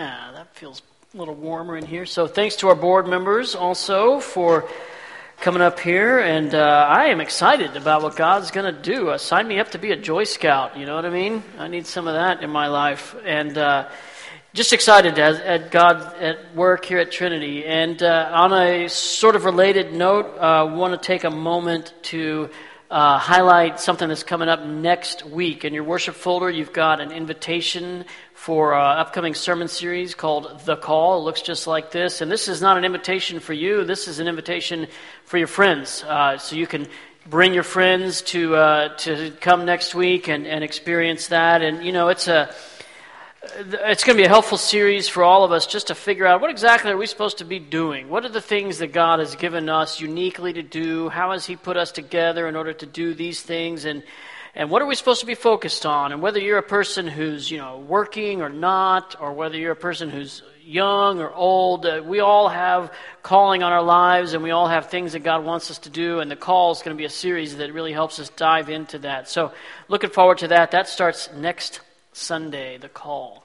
Yeah, that feels a little warmer in here. So thanks to our board members also for coming up here, and uh, I am excited about what God's going to do. Uh, sign me up to be a Joy Scout. You know what I mean? I need some of that in my life, and uh, just excited at, at, God at work here at Trinity. And uh, on a sort of related note, I uh, want to take a moment to. Uh, highlight something that's coming up next week. In your worship folder, you've got an invitation for an upcoming sermon series called The Call. It looks just like this. And this is not an invitation for you, this is an invitation for your friends. Uh, so you can bring your friends to, uh, to come next week and, and experience that. And, you know, it's a. It's going to be a helpful series for all of us just to figure out what exactly are we supposed to be doing? What are the things that God has given us uniquely to do? How has He put us together in order to do these things? And and what are we supposed to be focused on? And whether you're a person who's, you know, working or not, or whether you're a person who's young or old, uh, we all have calling on our lives and we all have things that God wants us to do. And the call is going to be a series that really helps us dive into that. So looking forward to that. That starts next Sunday, the call.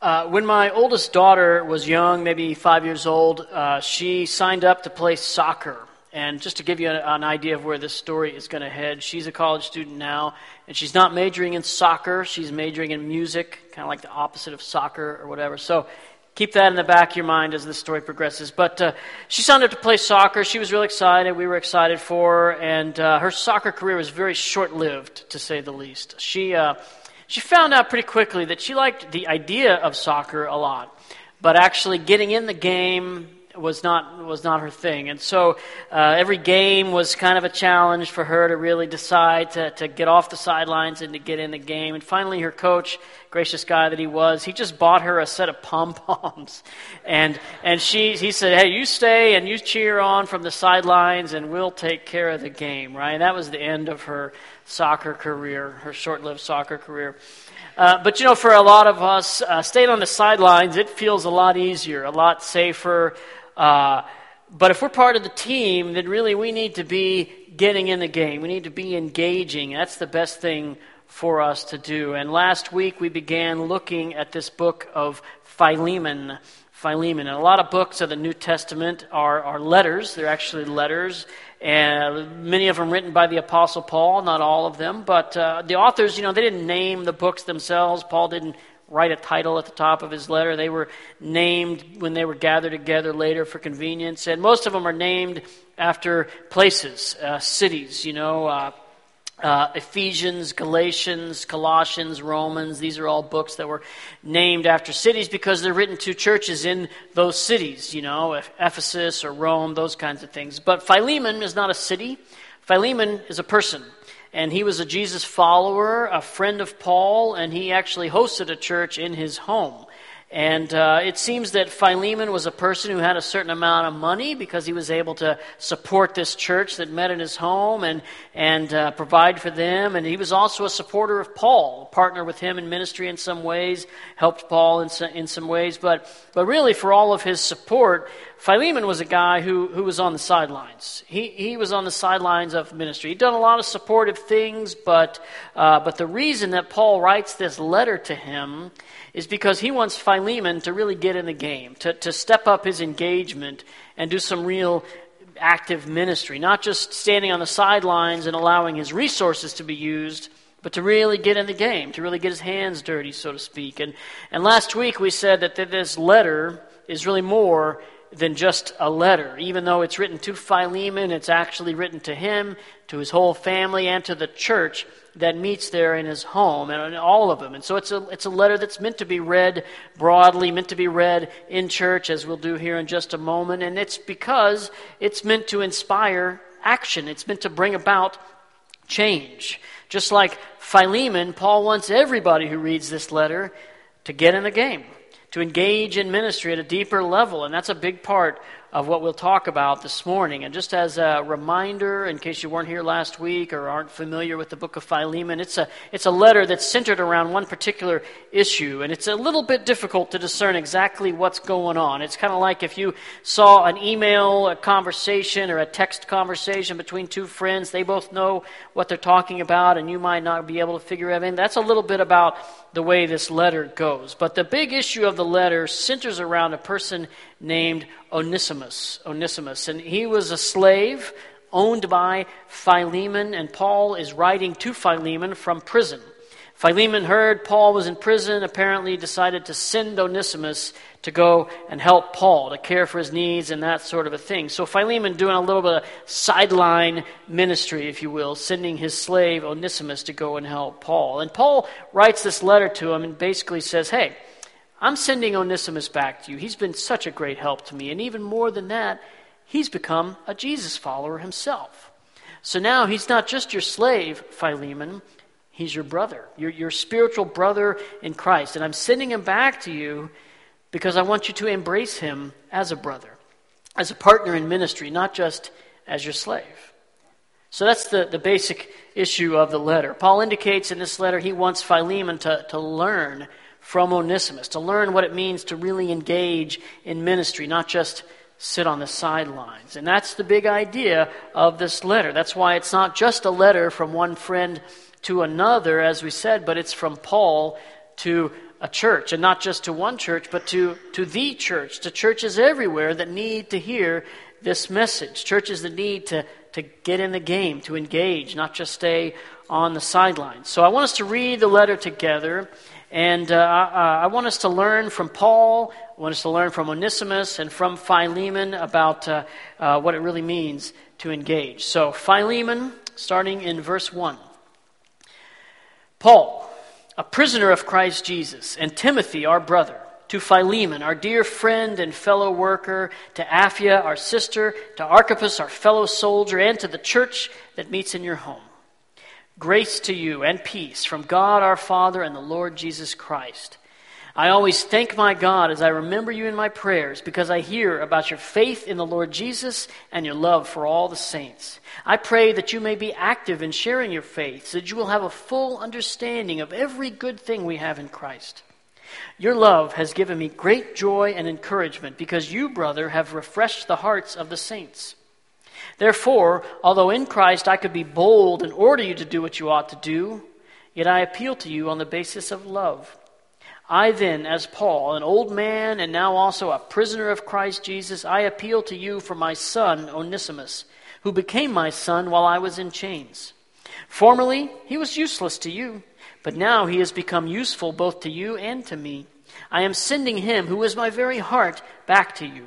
Uh, when my oldest daughter was young, maybe five years old, uh, she signed up to play soccer. And just to give you an idea of where this story is going to head, she's a college student now, and she's not majoring in soccer. She's majoring in music, kind of like the opposite of soccer or whatever. So keep that in the back of your mind as the story progresses. But uh, she signed up to play soccer. She was really excited. We were excited for her. And uh, her soccer career was very short lived, to say the least. She, uh, she found out pretty quickly that she liked the idea of soccer a lot. But actually getting in the game, was not was not her thing, and so uh, every game was kind of a challenge for her to really decide to to get off the sidelines and to get in the game. And finally, her coach, gracious guy that he was, he just bought her a set of pom poms, and and she he said, "Hey, you stay and you cheer on from the sidelines, and we'll take care of the game." Right? And that was the end of her soccer career, her short-lived soccer career. Uh, but you know, for a lot of us, uh, staying on the sidelines, it feels a lot easier, a lot safer, uh, but if we're part of the team, then really we need to be getting in the game. We need to be engaging. That's the best thing for us to do. And last week we began looking at this book of Philemon. Philemon. And a lot of books of the New Testament are, are letters. They're actually letters. And many of them written by the Apostle Paul, not all of them. But uh, the authors, you know, they didn't name the books themselves. Paul didn't write a title at the top of his letter. They were named when they were gathered together later for convenience. And most of them are named after places, uh, cities, you know. Uh, uh, Ephesians, Galatians, Colossians, Romans, these are all books that were named after cities because they're written to churches in those cities, you know, Ephesus or Rome, those kinds of things. But Philemon is not a city, Philemon is a person and he was a Jesus follower, a friend of Paul, and he actually hosted a church in his home. And uh, it seems that Philemon was a person who had a certain amount of money because he was able to support this church that met in his home and, and uh, provide for them. And he was also a supporter of Paul, partner with him in ministry in some ways, helped Paul in in some ways. But, but really, for all of his support, Philemon was a guy who, who was on the sidelines. He, he was on the sidelines of ministry. He'd done a lot of supportive things, but, uh, but the reason that Paul writes this letter to him is because he wants Philemon to really get in the game, to, to step up his engagement and do some real active ministry, not just standing on the sidelines and allowing his resources to be used, but to really get in the game, to really get his hands dirty, so to speak. And, and last week we said that this letter is really more than just a letter. Even though it's written to Philemon, it's actually written to him, to his whole family, and to the church that meets there in his home and all of them. And so it's a, it's a letter that's meant to be read broadly, meant to be read in church, as we'll do here in just a moment. And it's because it's meant to inspire action, it's meant to bring about change. Just like Philemon, Paul wants everybody who reads this letter to get in the game, to engage in ministry at a deeper level. And that's a big part of what we'll talk about this morning. And just as a reminder, in case you weren't here last week or aren't familiar with the book of Philemon, it's a, it's a letter that's centered around one particular issue. And it's a little bit difficult to discern exactly what's going on. It's kind of like if you saw an email, a conversation, or a text conversation between two friends. They both know what they're talking about, and you might not be able to figure it out. That's a little bit about the way this letter goes. But the big issue of the letter centers around a person named Onesimus. Onesimus. And he was a slave owned by Philemon, and Paul is writing to Philemon from prison. Philemon heard Paul was in prison, apparently decided to send Onesimus to go and help Paul, to care for his needs and that sort of a thing. So Philemon doing a little bit of sideline ministry, if you will, sending his slave Onesimus to go and help Paul. And Paul writes this letter to him and basically says, Hey, I'm sending Onesimus back to you. He's been such a great help to me. And even more than that, he's become a Jesus follower himself. So now he's not just your slave, Philemon, he's your brother, your, your spiritual brother in Christ. And I'm sending him back to you because I want you to embrace him as a brother, as a partner in ministry, not just as your slave. So that's the, the basic issue of the letter. Paul indicates in this letter he wants Philemon to, to learn from Onesimus, to learn what it means to really engage in ministry, not just sit on the sidelines. And that's the big idea of this letter. That's why it's not just a letter from one friend to another, as we said, but it's from Paul to a church, and not just to one church, but to, to the church, to churches everywhere that need to hear this message, churches that need to, to get in the game, to engage, not just stay on the sidelines. So I want us to read the letter together. And uh, uh, I want us to learn from Paul, I want us to learn from Onesimus and from Philemon about uh, uh, what it really means to engage. So, Philemon, starting in verse 1. Paul, a prisoner of Christ Jesus, and Timothy, our brother, to Philemon, our dear friend and fellow worker, to Apphia, our sister, to Archippus, our fellow soldier, and to the church that meets in your home. Grace to you and peace from God our Father and the Lord Jesus Christ. I always thank my God as I remember you in my prayers because I hear about your faith in the Lord Jesus and your love for all the saints. I pray that you may be active in sharing your faith so that you will have a full understanding of every good thing we have in Christ. Your love has given me great joy and encouragement because you, brother, have refreshed the hearts of the saints. Therefore, although in Christ I could be bold and order you to do what you ought to do, yet I appeal to you on the basis of love. I then, as Paul, an old man and now also a prisoner of Christ Jesus, I appeal to you for my son, Onesimus, who became my son while I was in chains. Formerly, he was useless to you, but now he has become useful both to you and to me. I am sending him, who is my very heart, back to you.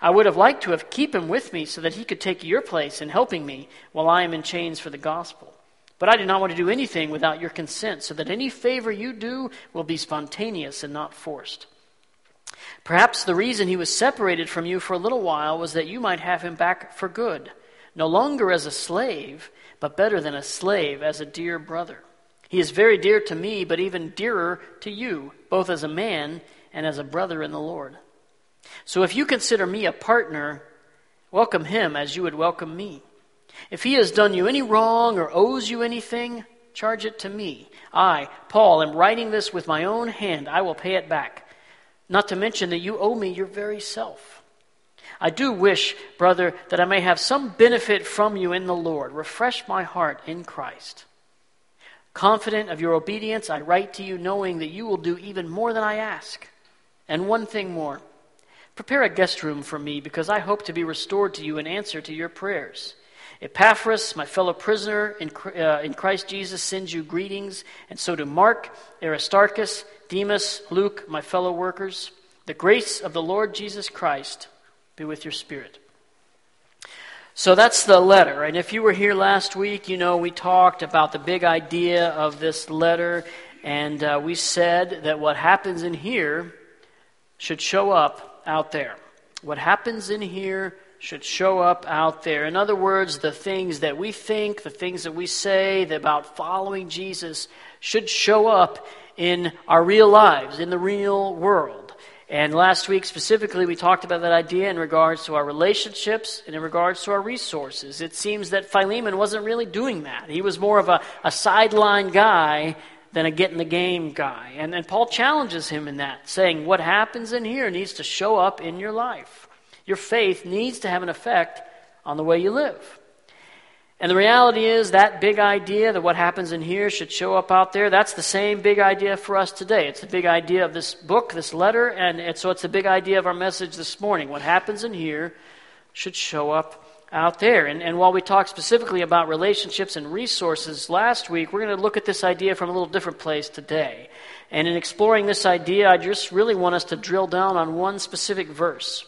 I would have liked to have keep him with me so that he could take your place in helping me while I am in chains for the gospel. But I do not want to do anything without your consent, so that any favor you do will be spontaneous and not forced. Perhaps the reason he was separated from you for a little while was that you might have him back for good, no longer as a slave, but better than a slave, as a dear brother. He is very dear to me, but even dearer to you, both as a man and as a brother in the Lord. So if you consider me a partner, welcome him as you would welcome me. If he has done you any wrong or owes you anything, charge it to me. I, Paul, am writing this with my own hand. I will pay it back. Not to mention that you owe me your very self. I do wish, brother, that I may have some benefit from you in the Lord. Refresh my heart in Christ. Confident of your obedience, I write to you knowing that you will do even more than I ask. And one thing more Prepare a guest room for me, because I hope to be restored to you in answer to your prayers. Epaphras, my fellow prisoner in, uh, in Christ Jesus, sends you greetings, and so do Mark, Aristarchus, Demas, Luke, my fellow workers. The grace of the Lord Jesus Christ be with your spirit. So that's the letter. And if you were here last week, you know we talked about the big idea of this letter, and uh, we said that what happens in here should show up out there. What happens in here should show up out there. In other words, the things that we think, the things that we say about following Jesus should show up in our real lives, in the real world. And last week, specifically, we talked about that idea in regards to our relationships and in regards to our resources. It seems that Philemon wasn't really doing that. He was more of a, a sideline guy than a get in the game guy. And, and Paul challenges him in that, saying, What happens in here needs to show up in your life. Your faith needs to have an effect on the way you live. And the reality is that big idea that what happens in here should show up out there, that's the same big idea for us today. It's the big idea of this book, this letter, and so it's the big idea of our message this morning. What happens in here should show up out there. And, and while we talked specifically about relationships and resources last week, we're going to look at this idea from a little different place today. And in exploring this idea, I just really want us to drill down on one specific verse.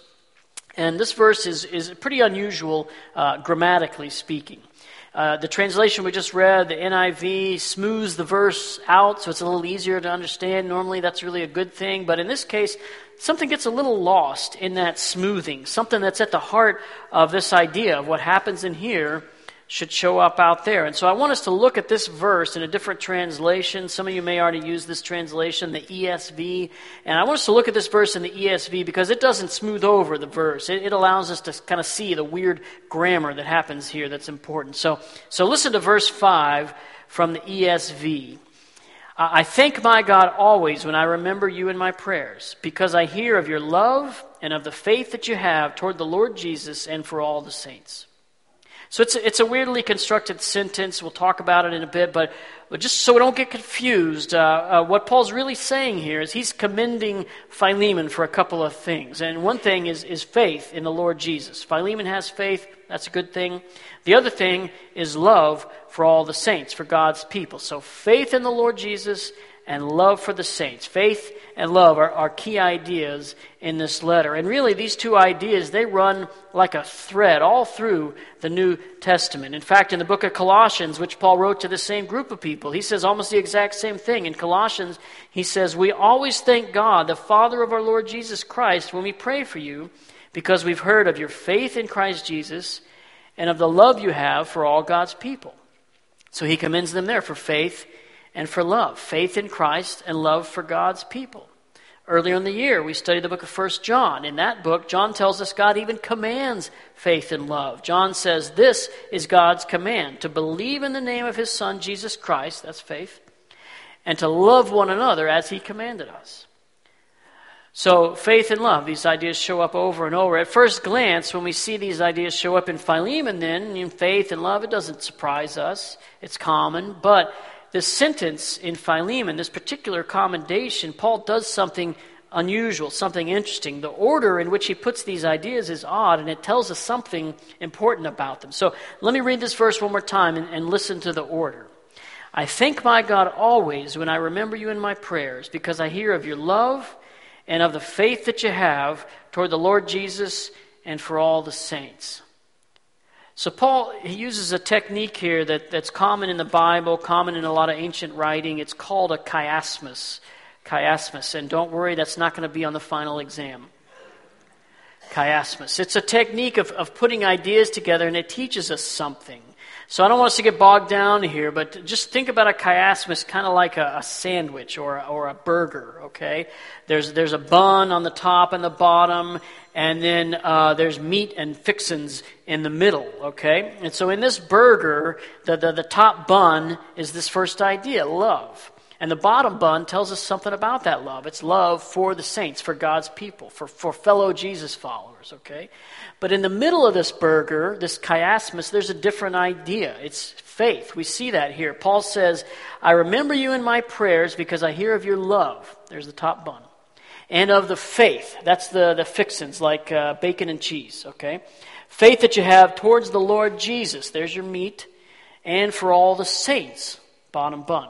And this verse is, is pretty unusual, uh, grammatically speaking. Uh, the translation we just read, the NIV, smooths the verse out so it's a little easier to understand. Normally, that's really a good thing. But in this case, something gets a little lost in that smoothing. Something that's at the heart of this idea of what happens in here should show up out there. And so I want us to look at this verse in a different translation. Some of you may already use this translation, the ESV. And I want us to look at this verse in the ESV because it doesn't smooth over the verse. It, it allows us to kind of see the weird grammar that happens here that's important. So, so listen to verse 5 from the ESV. I thank my God always when I remember you in my prayers, because I hear of your love and of the faith that you have toward the Lord Jesus and for all the saints. So it's a, it's a weirdly constructed sentence. We'll talk about it in a bit, but, but just so we don't get confused, uh, uh, what Paul's really saying here is he's commending Philemon for a couple of things. And one thing is, is faith in the Lord Jesus. Philemon has faith, that's a good thing. The other thing is love for all the saints, for God's people. So faith in the Lord Jesus and love for the saints. Faith and love are, are key ideas in this letter. And really, these two ideas, they run like a thread all through the New Testament. In fact, in the book of Colossians, which Paul wrote to the same group of people, he says almost the exact same thing. In Colossians, he says, We always thank God, the Father of our Lord Jesus Christ, when we pray for you, because we've heard of your faith in Christ Jesus and of the love you have for all God's people. So he commends them there for faith and for love faith in Christ and love for God's people. Earlier in the year, we studied the book of First John. In that book, John tells us God even commands faith and love. John says this is God's command to believe in the name of his Son, Jesus Christ, that's faith, and to love one another as he commanded us. So, faith and love, these ideas show up over and over. At first glance, when we see these ideas show up in Philemon, then in faith and love, it doesn't surprise us. It's common. But this sentence in Philemon, this particular commendation, Paul does something unusual, something interesting. The order in which he puts these ideas is odd, and it tells us something important about them. So let me read this verse one more time and, and listen to the order. I thank my God always when I remember you in my prayers, because I hear of your love and of the faith that you have toward the Lord Jesus and for all the saints. So, Paul, he uses a technique here that, that's common in the Bible, common in a lot of ancient writing. It's called a chiasmus. Chiasmus. And don't worry, that's not going to be on the final exam. Chiasmus. It's a technique of, of putting ideas together, and it teaches us something. So I don't want us to get bogged down here, but just think about a chiasmus kind of like a, a sandwich or a, or a burger, okay? There's, there's a bun on the top and the bottom, and then uh, there's meat and fixins in the middle, okay? And so in this burger, the, the, the top bun is this first idea, love. And the bottom bun tells us something about that love. It's love for the saints, for God's people, for, for fellow Jesus followers, okay? But in the middle of this burger, this chiasmus, there's a different idea. It's faith. We see that here. Paul says, I remember you in my prayers because I hear of your love. There's the top bun. And of the faith. That's the, the fixins, like uh, bacon and cheese, okay? Faith that you have towards the Lord Jesus. There's your meat. And for all the saints. Bottom bun.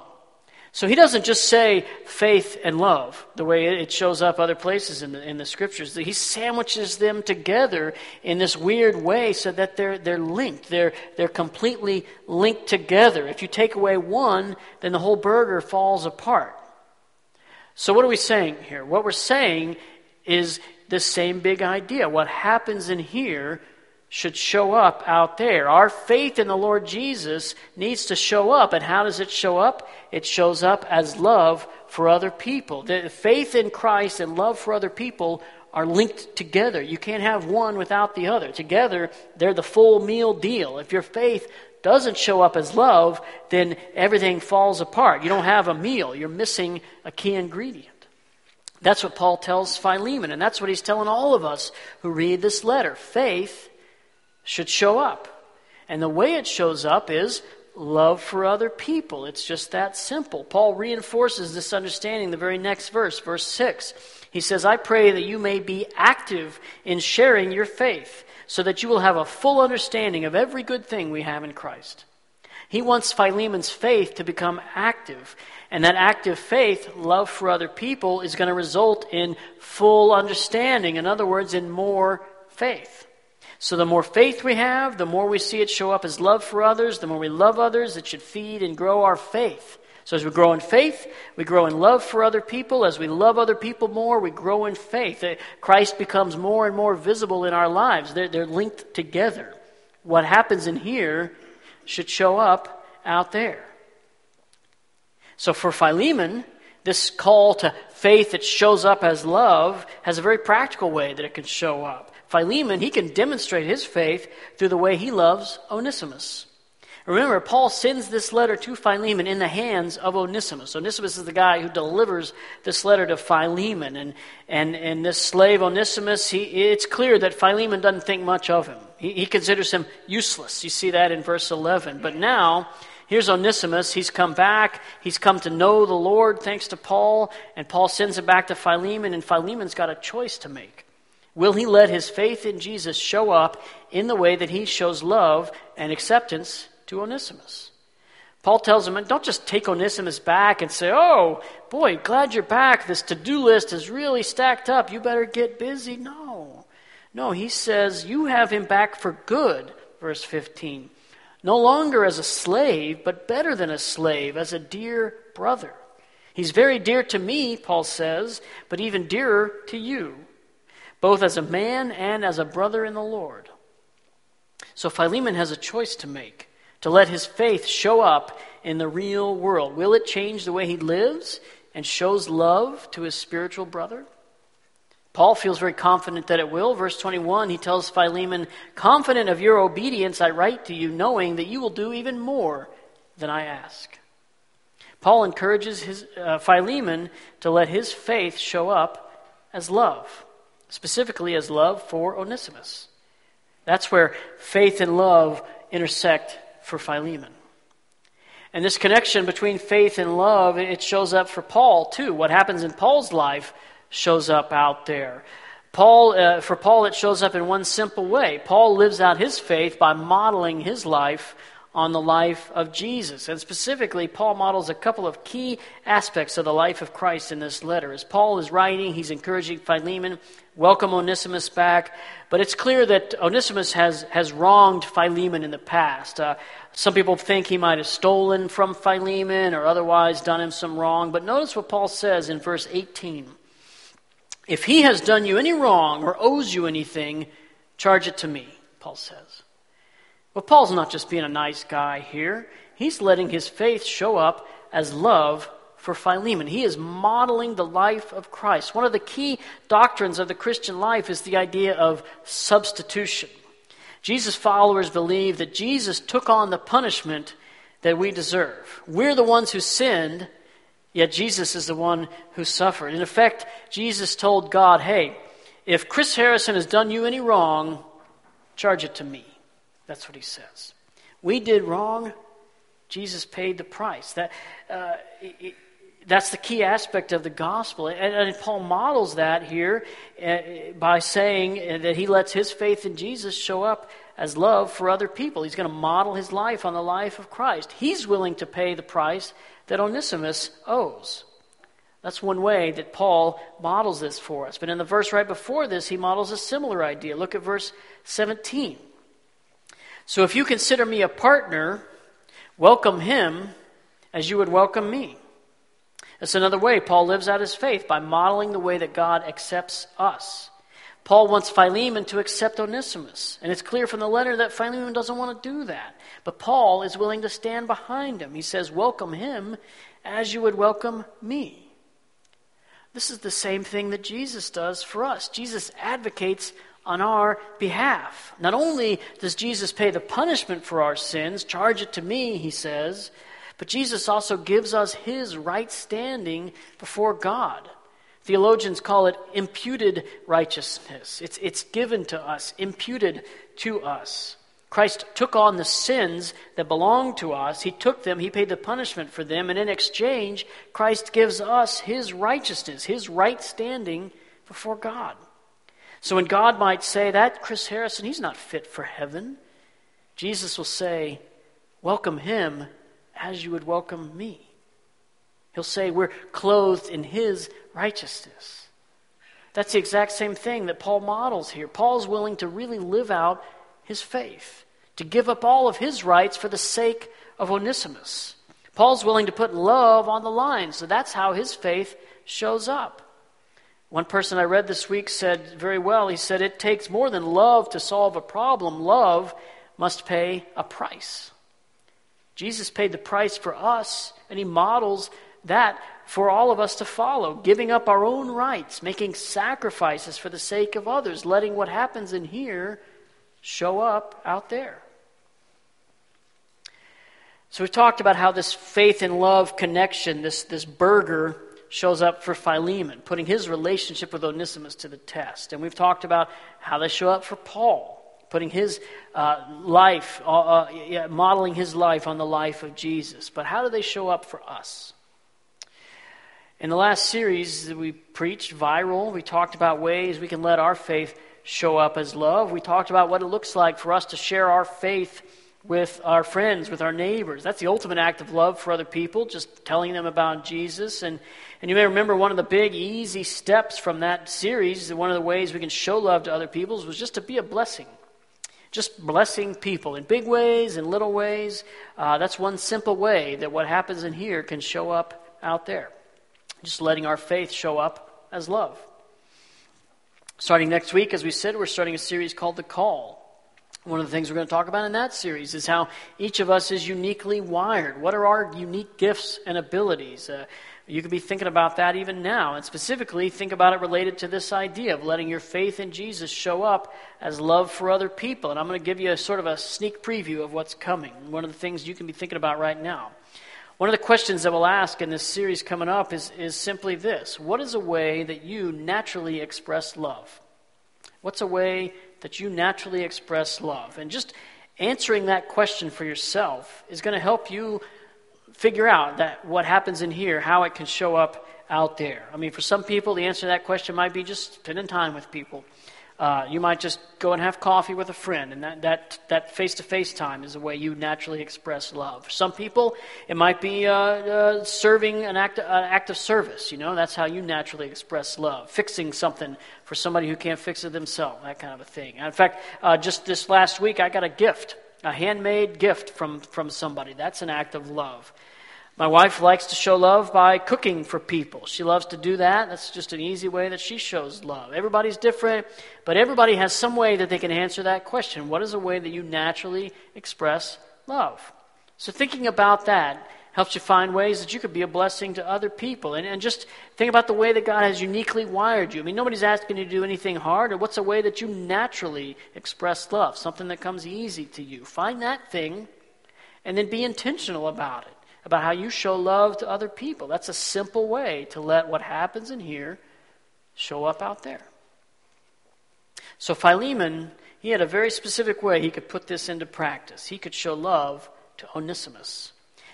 So he doesn't just say faith and love the way it shows up other places in the, in the scriptures. He sandwiches them together in this weird way so that they're, they're linked. They're, they're completely linked together. If you take away one, then the whole burger falls apart. So, what are we saying here? What we're saying is this same big idea. What happens in here should show up out there. Our faith in the Lord Jesus needs to show up. And how does it show up? It shows up as love for other people. The faith in Christ and love for other people are linked together. You can't have one without the other. Together, they're the full meal deal. If your faith doesn't show up as love, then everything falls apart. You don't have a meal, you're missing a key ingredient. That's what Paul tells Philemon, and that's what he's telling all of us who read this letter. Faith should show up. And the way it shows up is love for other people. It's just that simple. Paul reinforces this understanding the very next verse, verse 6. He says, I pray that you may be active in sharing your faith, so that you will have a full understanding of every good thing we have in Christ. He wants Philemon's faith to become active. And that active faith, love for other people, is going to result in full understanding. In other words, in more faith. So the more faith we have, the more we see it show up as love for others. The more we love others, it should feed and grow our faith. So as we grow in faith, we grow in love for other people. As we love other people more, we grow in faith. Uh, Christ becomes more and more visible in our lives. They're, they're linked together. What happens in here should show up out there. So for Philemon, this call to faith that shows up as love has a very practical way that it can show up. Philemon, he can demonstrate his faith through the way he loves Onesimus. Remember, Paul sends this letter to Philemon in the hands of Onesimus. Onesimus is the guy who delivers this letter to Philemon. And, and, and this slave Onesimus, he, it's clear that Philemon doesn't think much of him. He, he considers him useless. You see that in verse 11. But now, here's Onesimus. He's come back. He's come to know the Lord thanks to Paul. And Paul sends him back to Philemon. And Philemon's got a choice to make. Will he let his faith in Jesus show up in the way that he shows love and acceptance to Onesimus? Paul tells him, don't just take Onesimus back and say, oh, boy, glad you're back. This to do list is really stacked up. You better get busy. No. No, he says, you have him back for good, verse 15. No longer as a slave, but better than a slave, as a dear brother. He's very dear to me, Paul says, but even dearer to you both as a man and as a brother in the Lord. So Philemon has a choice to make to let his faith show up in the real world. Will it change the way he lives and shows love to his spiritual brother? Paul feels very confident that it will. Verse 21, he tells Philemon, Confident of your obedience, I write to you, knowing that you will do even more than I ask. Paul encourages his, uh, Philemon to let his faith show up as love specifically as love for Onesimus. That's where faith and love intersect for Philemon. And this connection between faith and love, it shows up for Paul too. What happens in Paul's life shows up out there. Paul, uh, for Paul, it shows up in one simple way. Paul lives out his faith by modeling his life on the life of Jesus. And specifically, Paul models a couple of key aspects of the life of Christ in this letter. As Paul is writing, he's encouraging Philemon, welcome Onesimus back. But it's clear that Onesimus has, has wronged Philemon in the past. Uh, some people think he might have stolen from Philemon or otherwise done him some wrong. But notice what Paul says in verse 18. If he has done you any wrong or owes you anything, charge it to me, Paul says. Well, Paul's not just being a nice guy here, he's letting his faith show up as love for Philemon. He is modeling the life of Christ. One of the key doctrines of the Christian life is the idea of substitution. Jesus' followers believe that Jesus took on the punishment that we deserve. We're the ones who sinned, yet Jesus is the one who suffered. In effect, Jesus told God, hey, if Chris Harrison has done you any wrong, charge it to me. That's what he says. We did wrong. Jesus paid the price. That, uh, it, that's the key aspect of the gospel. And, and Paul models that here uh, by saying that he lets his faith in Jesus show up as love for other people. He's going to model his life on the life of Christ. He's willing to pay the price that Onesimus owes. That's one way that Paul models this for us. But in the verse right before this, he models a similar idea. Look at verse 17. So if you consider me a partner, welcome him as you would welcome me. That's another way Paul lives out his faith by modeling the way that God accepts us. Paul wants Philemon to accept Onesimus. And it's clear from the letter that Philemon doesn't want to do that. But Paul is willing to stand behind him. He says, Welcome him as you would welcome me. This is the same thing that Jesus does for us. Jesus advocates on our behalf. Not only does Jesus pay the punishment for our sins, charge it to me, he says, but Jesus also gives us his right standing before God. Theologians call it imputed righteousness. It's, it's given to us, imputed to us. Christ took on the sins that belong to us. He took them, He paid the punishment for them, and in exchange, Christ gives us His righteousness, His right standing before God. So when God might say, That Chris Harrison, he's not fit for heaven, Jesus will say, Welcome him as you would welcome me. He'll say, We're clothed in his righteousness. That's the exact same thing that Paul models here. Paul's willing to really live out his faith, to give up all of his rights for the sake of Onesimus. Paul's willing to put love on the line, so that's how his faith shows up. One person I read this week said very well, he said, It takes more than love to solve a problem. Love must pay a price. Jesus paid the price for us, and he models that for all of us to follow, giving up our own rights, making sacrifices for the sake of others, letting what happens in here show up out there. So we've talked about how this faith and love connection, this, this burger, shows up for Philemon, putting his relationship with Onesimus to the test. And we've talked about how they show up for Paul, putting his uh, life, uh, uh, yeah, modeling his life on the life of Jesus. But how do they show up for us? In the last series that we preached, Viral, we talked about ways we can let our faith show up as love. We talked about what it looks like for us to share our faith with our friends, with our neighbors. That's the ultimate act of love for other people, just telling them about Jesus. And, and you may remember one of the big, easy steps from that series, one of the ways we can show love to other people was just to be a blessing. Just blessing people in big ways, in little ways. Uh, that's one simple way that what happens in here can show up out there just letting our faith show up as love. Starting next week, as we said, we're starting a series called The Call. One of the things we're going to talk about in that series is how each of us is uniquely wired. What are our unique gifts and abilities? Uh, you could be thinking about that even now, and specifically think about it related to this idea of letting your faith in Jesus show up as love for other people. And I'm going to give you a sort of a sneak preview of what's coming. One of the things you can be thinking about right now. One of the questions that we'll ask in this series coming up is, is simply this What is a way that you naturally express love? What's a way that you naturally express love? And just answering that question for yourself is going to help you figure out that what happens in here, how it can show up out there. I mean, for some people, the answer to that question might be just spending time with people. Uh, you might just go and have coffee with a friend, and that, that, that face-to-face time is the way you naturally express love. For some people, it might be uh, uh, serving an act, an act of service. You know, that's how you naturally express love. Fixing something for somebody who can't fix it themselves, that kind of a thing. In fact, uh, just this last week, I got a gift, a handmade gift from, from somebody. That's an act of love. My wife likes to show love by cooking for people. She loves to do that. That's just an easy way that she shows love. Everybody's different, but everybody has some way that they can answer that question. What is a way that you naturally express love? So, thinking about that helps you find ways that you could be a blessing to other people. And, and just think about the way that God has uniquely wired you. I mean, nobody's asking you to do anything hard. Or what's a way that you naturally express love? Something that comes easy to you. Find that thing and then be intentional about it about how you show love to other people. That's a simple way to let what happens in here show up out there. So Philemon, he had a very specific way he could put this into practice. He could show love to Onesimus.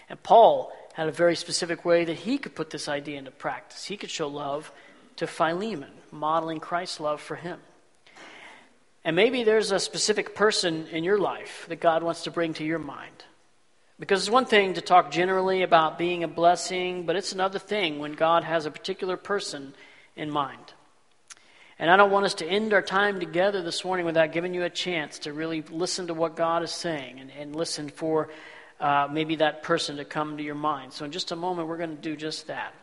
And Paul had a very specific way that he could put this idea into practice. He could show love to Philemon, modeling Christ's love for him. And maybe there's a specific person in your life that God wants to bring to your mind. Because it's one thing to talk generally about being a blessing, but it's another thing when God has a particular person in mind. And I don't want us to end our time together this morning without giving you a chance to really listen to what God is saying and, and listen for uh, maybe that person to come to your mind. So, in just a moment, we're going to do just that.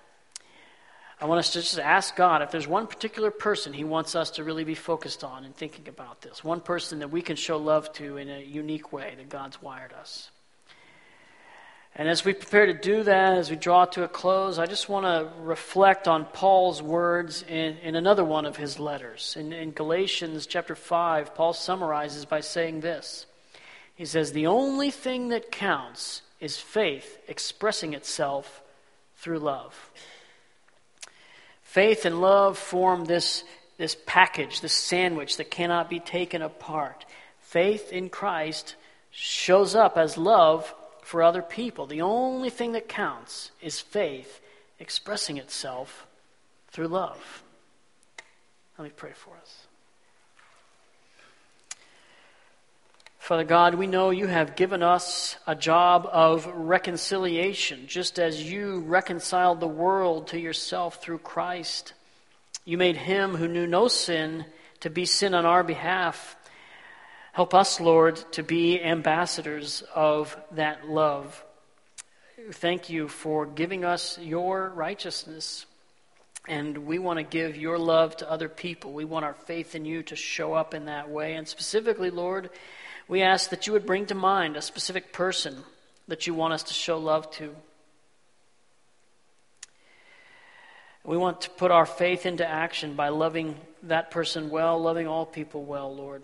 I want us to just ask God if there's one particular person He wants us to really be focused on and thinking about this, one person that we can show love to in a unique way that God's wired us. And as we prepare to do that, as we draw to a close, I just want to reflect on Paul's words in, in another one of his letters. In, in Galatians chapter 5, Paul summarizes by saying this He says, The only thing that counts is faith expressing itself through love. Faith and love form this, this package, this sandwich that cannot be taken apart. Faith in Christ shows up as love for other people. The only thing that counts is faith expressing itself through love. Let me pray for us. Father God, we know you have given us a job of reconciliation, just as you reconciled the world to yourself through Christ. You made him who knew no sin to be sin on our behalf Help us, Lord, to be ambassadors of that love. Thank you for giving us your righteousness. And we want to give your love to other people. We want our faith in you to show up in that way. And specifically, Lord, we ask that you would bring to mind a specific person that you want us to show love to. We want to put our faith into action by loving that person well, loving all people well, Lord.